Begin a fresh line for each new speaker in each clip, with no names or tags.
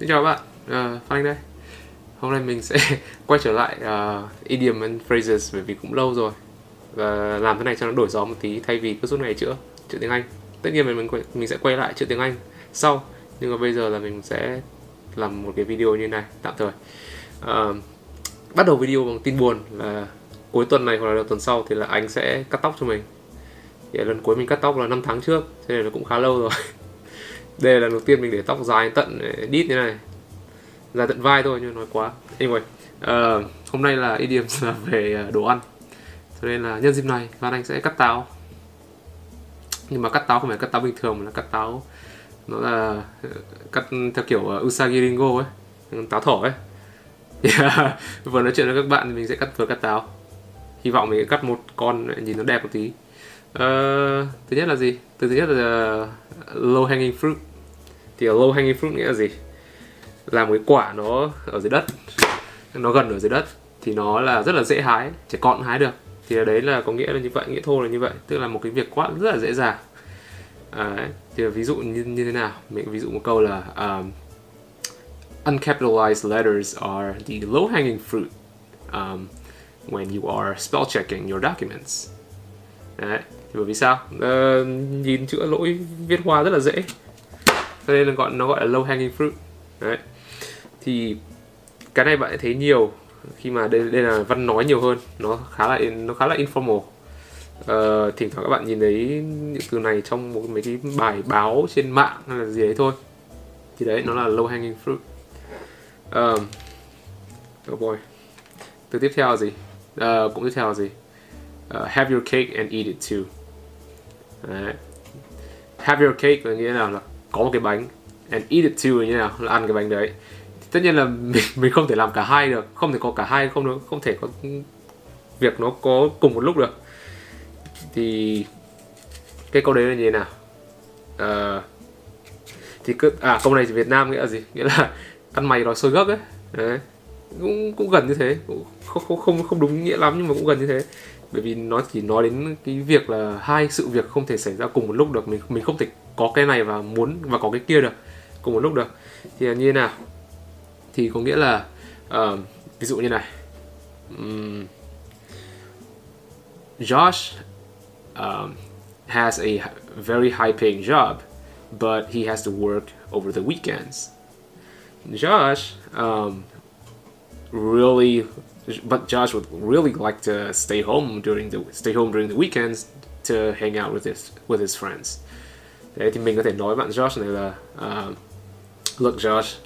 Xin chào các bạn, uh, Phan Anh đây. Hôm nay mình sẽ quay trở lại uh, idiom and phrases bởi vì cũng lâu rồi. Và làm thế này cho nó đổi gió một tí thay vì cứ suốt ngày chữa chữa tiếng Anh. Tất nhiên mình mình sẽ quay lại chữa tiếng Anh sau Nhưng mà bây giờ là mình sẽ làm một cái video như này tạm thời. Uh, Bắt đầu video bằng tin buồn là cuối tuần này hoặc là đầu tuần sau thì là anh sẽ cắt tóc cho mình. Thì lần cuối mình cắt tóc là 5 tháng trước cho nên là cũng khá lâu rồi. đây là lần đầu tiên mình để tóc dài tận eh, đít như này. Dài tận vai thôi nhưng nói quá. Anyway uh, hôm nay là idiom là về ờ, đồ ăn. Cho nên là nhân dịp này Văn Anh sẽ cắt táo. Nhưng mà cắt táo không phải cắt táo bình thường mà là cắt táo nó là ờ, cắt theo kiểu Usagi Ringo ấy ừ, táo thỏ ấy. Yeah. vừa nói chuyện với các bạn thì mình sẽ cắt vừa cắt táo. Hy vọng mình sẽ cắt một con nhìn nó đẹp một tí. Uh, thứ nhất là gì? Từ thứ nhất là low hanging fruit thì low hanging fruit nghĩa là gì? Là một cái quả nó ở dưới đất. Nó gần ở dưới đất thì nó là rất là dễ hái trẻ con cũng hái được. Thì đấy là có nghĩa là như vậy nghĩa thô là như vậy. Tức là một cái việc quát rất là dễ dàng. À, thì ví dụ như, như thế nào? Mình ví dụ một câu là um, uncapitalized letters are the low hanging fruit um, when you are spell checking your documents. Đấy thì bởi vì sao? Uh, nhìn chữa lỗi viết hoa rất là dễ cho nên là gọi nó gọi là low hanging fruit. Đấy. Thì cái này bạn thấy nhiều khi mà đây đây là văn nói nhiều hơn. Nó khá là nó khá là informal. Uh, thỉnh thoảng các bạn nhìn thấy những từ này trong một mấy cái bài báo trên mạng hay là gì đấy thôi. Thì đấy nó là low hanging fruit. Um, oh boy. Từ tiếp theo là gì? Uh, cũng tiếp theo là gì? Uh, have your cake and eat it too. Đấy. have your cake là nghĩa là, là có một cái bánh and eat it too như nào là ăn cái bánh đấy. Tất nhiên là mình mình không thể làm cả hai được không thể có cả hai không được không thể có việc nó có cùng một lúc được. Thì cái câu đấy là như thế nào? Uh, thì cứ à câu này thì Việt Nam nghĩa là gì? Nghĩa là ăn mày nói sôi gấc ấy. Đấy cũng cũng gần như thế cũng không không không không đúng nghĩa lắm nhưng mà cũng gần như thế bởi vì nó chỉ nói đến cái việc là hai sự việc không thể xảy ra cùng một lúc được. Mình mình không thể có cái này và muốn và có cái kia được cùng một lúc được. Thì là như thế nào? Thì có nghĩa là uh, ví dụ như này. Um, Josh um, has a very high paying job but he has to work over the weekends. Josh um, really but Josh would really like to stay home during the stay home during the weekends to hang out with his with his friends. Đấy thì mình có thể nói Josh này uh, look Josh,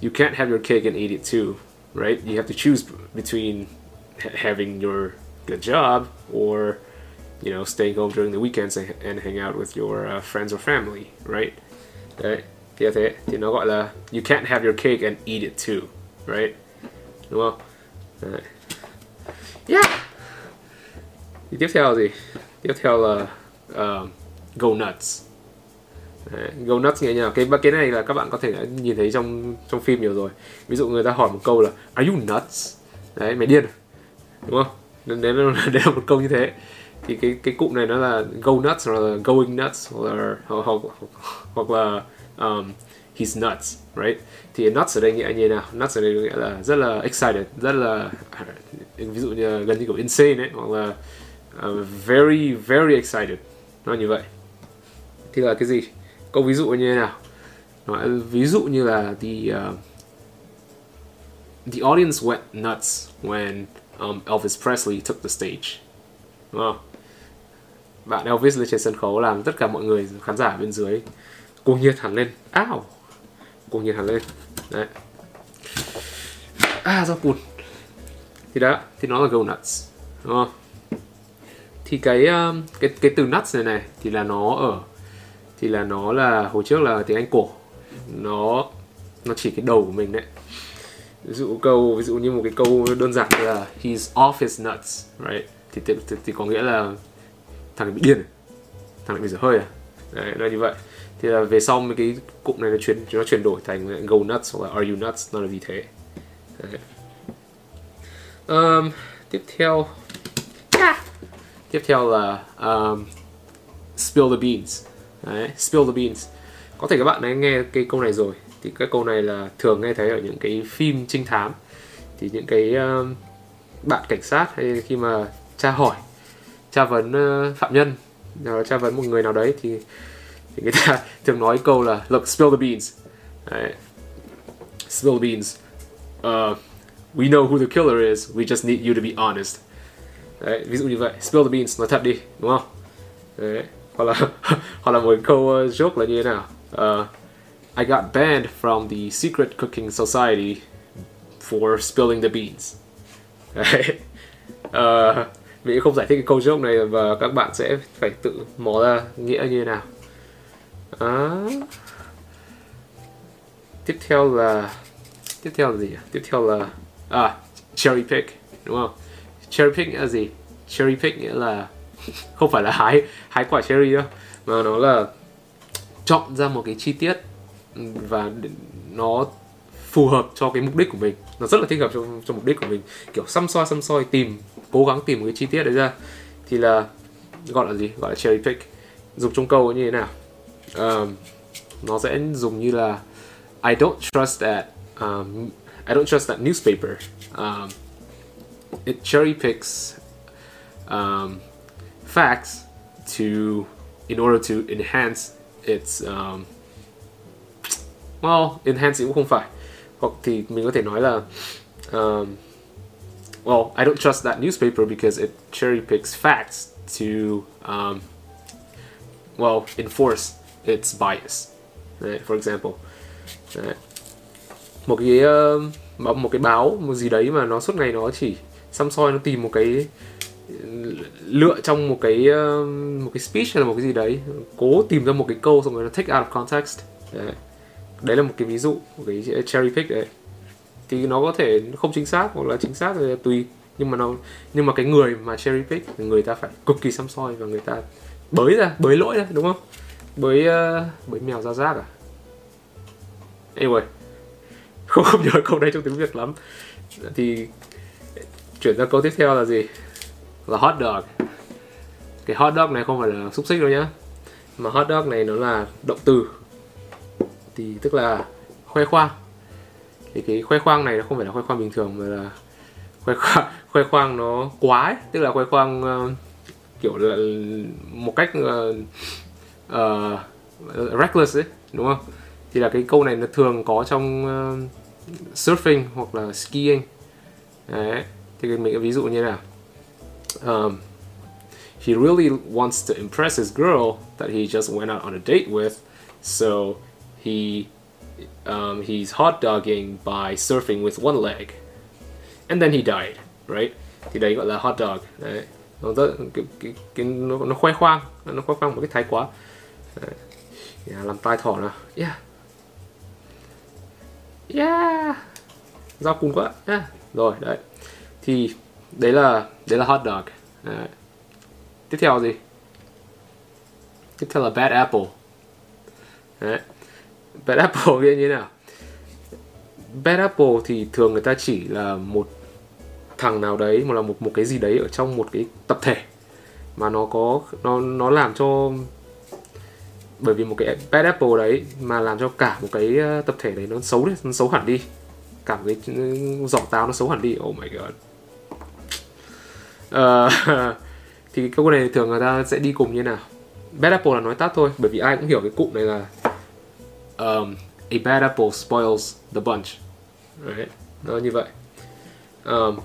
you can't have your cake and eat it too, right? You have to choose between having your good job or you know staying home during the weekends and, and hang out with your uh, friends or family, right? Thế là you can't have your cake and eat it too, right? Đúng không? Đấy. Yeah. Thì tiếp theo là gì? Tiếp theo là uh, go nuts. Đấy, go nuts nghĩa nào? Cái cái này là các bạn có thể đã nhìn thấy trong trong phim nhiều rồi. Ví dụ người ta hỏi một câu là Are you nuts? Đấy, mày điên? À? Đúng không? Đấy là, đấy là một câu như thế. Thì cái cái cụm này nó là go nuts hoặc là going nuts hoặc là hoặc, hoặc, hoặc là um, he's nuts, right? Thì nuts ở đây nghĩa như thế nào? Nuts ở đây nghĩa là rất là excited, rất là ví dụ như gần như kiểu insane ấy, hoặc là uh, very very excited, nó như vậy. Thì là cái gì? Câu ví dụ như thế nào? Nói ví dụ như là the uh, the audience went nuts when um, Elvis Presley took the stage. Đúng không? Bạn Elvis lên trên sân khấu làm tất cả mọi người khán giả bên dưới cuồng nhiệt hẳn lên. Ow! Cuồng nhiệt hẳn lên. Đấy. À rau cùn. Thì đó thì nó là go nuts đúng không? Thì cái um, cái cái từ nuts này này thì là nó ở thì là nó là hồi trước là tiếng anh cổ. Nó nó chỉ cái đầu của mình đấy. Ví dụ câu ví dụ như một cái câu đơn giản là he's off his nuts right? Thì thì, thì, thì có nghĩa là thằng này bị điên thằng này bị dở hơi à. Đấy là như vậy thì là về sau mấy cái cụm này nó chuyển nó chuyển đổi thành go nuts hoặc là are you nuts nó là vì thế. Um, tiếp theo. Yeah. tiếp theo là um, spill the beans. Đấy, spill the beans. Có thể các bạn đã nghe cái câu này rồi. Thì cái câu này là thường nghe thấy ở những cái phim trinh thám. Thì những cái uh, bạn cảnh sát hay khi mà tra hỏi tra vấn uh, phạm nhân tra vấn một người nào đấy thì, thì người ta thường nói câu look spill the beans. Đấy. spill the beans. Uh, we know who the killer is we just need you to be honest. Đấy, spill the beans nói thật đi đúng không? Đấy. hoặc là hoặc là uh, joke là như I got banned from the secret cooking society for spilling the beans. Đấy. Uh, mình không giải thích cái câu joke này và các bạn sẽ phải tự mò ra nghĩa như thế nào đó. tiếp theo là tiếp theo là gì tiếp theo là à cherry pick đúng không? Cherry pick nghĩa là gì? Cherry pick nghĩa là không phải là hái hái quả cherry đâu mà nó là chọn ra một cái chi tiết và nó phù hợp cho cái mục đích của mình. Nó rất là thích hợp cho, cho mục đích của mình. Kiểu xăm soi xăm soi tìm cố gắng tìm một cái chi tiết đấy ra. Thì là gọi là gì? Gọi là cherry pick. Dùng trong câu như thế nào? Um, nó sẽ dùng như là I don't trust that um, I don't trust that newspaper. Um, it cherry picks um, facts to in order to enhance its um, well enhance cũng không phải. Hoặc thì mình có thể nói là um, well I don't trust that newspaper because it cherry picks facts to um, well enforce its bias Đấy, for example Đấy. một cái uh, một cái báo một gì đấy mà nó suốt ngày nó chỉ xăm soi nó tìm một cái lựa trong một cái uh, một cái speech hay là một cái gì đấy cố tìm ra một cái câu xong rồi nó take out of context đấy, đấy là một cái ví dụ một cái cherry pick đấy. Thì nó có thể không chính xác hoặc là chính xác là tùy nhưng mà nó nhưng mà cái người mà cherry pick người ta phải cực kỳ xăm soi và người ta bới ra bới lỗi ra đúng không? Bới uh, bới mèo ra rác à? Anyway không không nhớ câu đây trong tiếng việt lắm. Thì chuyển ra câu tiếp theo là gì? Là hot dog. Cái hot dog này không phải là xúc xích đâu nhá. Mà hot dog này nó là động từ. Thì tức là khoe khoang. Thì cái khoe khoang này nó không phải là khoe khoang bình thường mà là khoe khoang khoe khoang nó quá ấy. tức là khoe khoang uh, kiểu là một cách uh, uh, reckless ấy đúng không? Thì là cái câu này nó thường có trong uh, surfing hoặc là skiing. Đấy thì mình ví dụ như nào? Um, he really wants to impress his girl that he just went out on a date with so he um, he's hot dogging by surfing with one leg. And then he died right? Thì đấy gọi là hot dog đấy. Nó rất cái, cái, cái nó, nó khoe khoang nó khoe khoang một cái thái quá đấy. Yeah, làm tai thỏ nào. Yeah. Yeah. Rau cùng quá yeah. rồi đấy. Thì đấy là đấy là hot dog. Đấy. tiếp theo là gì? Tiếp theo là bad apple. Đấy. Bad apple nghĩa như thế nào? Bad apple thì thường người ta chỉ là một thằng nào đấy mà là một một cái gì đấy ở trong một cái tập thể. Mà nó có nó nó làm cho bởi vì một cái bad apple đấy mà làm cho cả một cái ờ, tập thể đấy nó xấu đấy nó xấu hẳn đi. Cả một cái ừ, giỏ táo nó xấu hẳn đi. Oh my god. Uh, thì cái câu này thường người ta sẽ đi cùng như nào? Bad apple là nói tắt thôi bởi vì ai cũng hiểu cái cụm này là um, a bad apple spoils the bunch. Right? nó như vậy. Um,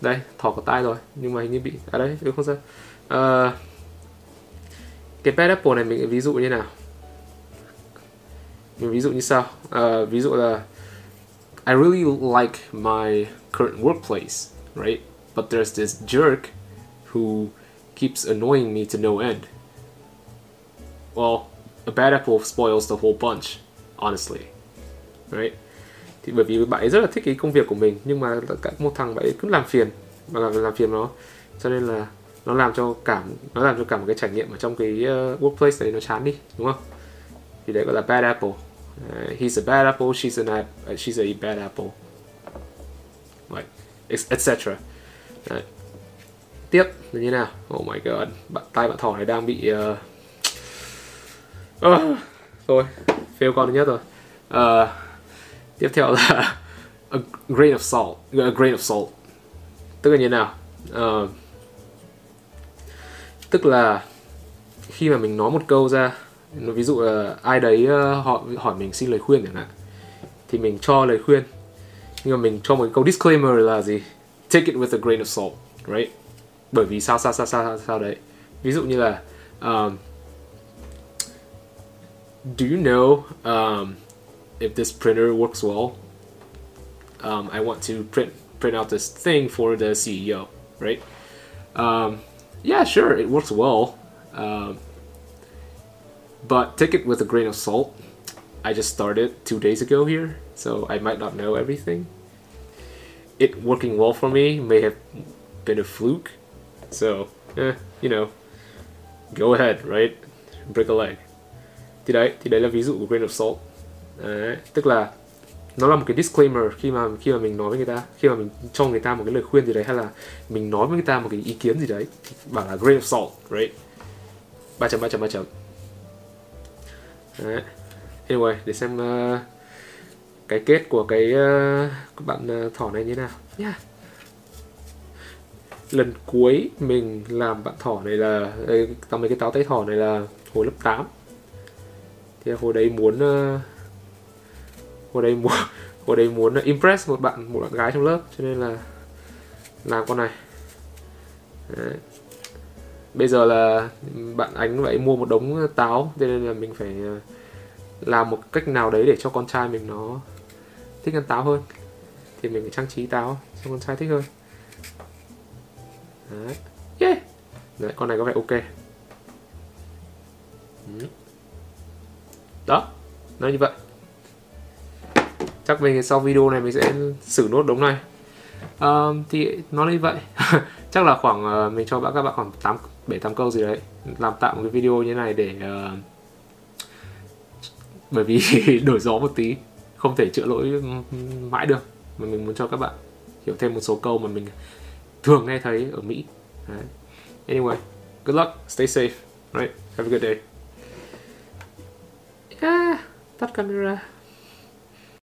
đây thỏ có tai rồi nhưng mà hình như bị à đấy không sao uh, ờ, cái bad apple này mình ví dụ như nào? Mình ví dụ như sau. Uh, ví dụ là I really like my current workplace right? But there's this jerk who keeps annoying me to no end. Well a bad apple spoils the whole bunch honestly right? Thì bởi vì bạn ấy rất là thích cái công việc của mình nhưng mà cả một thằng bạn ấy cứ làm phiền và làm, làm phiền nó. Cho nên là nó làm cho cả nó làm cho cả một cái trải nghiệm ở trong cái uh, workplace đấy nó chán đi đúng không? Thì đấy gọi là bad apple. Uh, he's a bad apple she's an uh, she's a bad apple. Right etc đấy. tiếp là như nào? Oh my god bạn tay bạn thỏ này đang bị uh... uh, thôi fail con thứ nhất rồi. Uh, tiếp theo là a grain of salt a grain of salt. Tức là như nào? Uh, tức là khi mà mình nói một câu ra ví dụ là ai đấy ờ, họ hỏi mình xin lời khuyên chẳng hạn thì mình cho lời khuyên. Nhưng mà mình cho một câu disclaimer là gì? Take it with a grain of salt right? Bởi vì sao sao sao sao sao đấy? Ví dụ như là um, do you know um, if this printer works well um, I want to print print out this thing for the CEO right? Um, yeah sure it works well. Um, but take it with a grain of salt. I just started two days ago here so I might not know everything. It working well for me may have been a fluke so eh, you know. Go ahead right? Break a leg. Thì đấy thì đấy là ví dụ grain of salt? Đấy, tức là nó là một cái disclaimer khi mà khi mà mình nói với người ta khi mà mình cho người ta một cái lời khuyên gì đấy hay là mình nói với người ta một cái ý kiến gì đấy bảo là grain of salt right ba chấm ba chấm ba chấm đấy. anyway để xem uh, cái kết của cái uh, bạn uh, thỏ này như thế nào nha yeah. lần cuối mình làm bạn thỏ này là tao mấy cái táo tay thỏ này là hồi lớp 8 thì hồi đấy muốn uh, hồi đấy muốn hồi đấy muốn impress một bạn một bạn gái trong lớp, cho nên là làm con này. Đấy. bây giờ là bạn ánh vậy mua một đống táo, cho nên là mình phải ờ, làm một cách nào đấy để cho con trai mình nó thích ăn táo hơn. Thì mình phải trang trí táo cho con trai thích hơn. Đấy. Yeah. đấy, con này có vẻ ok. Ừ. Đó, nó như vậy chắc về sau video này mình sẽ xử nốt đống này. Um, thì nó như vậy. Chắc là khoảng uh, mình cho các bạn khoảng 8 7 8 câu gì đấy làm tạo một cái video như này để uh, bởi vì đổi gió một tí không thể chữa lỗi mãi được. Mà mình muốn cho các bạn hiểu thêm một số câu mà mình thường nghe thấy ở Mỹ. Đấy. anyway good luck stay safe right? Have a good day. Yeah tắt camera.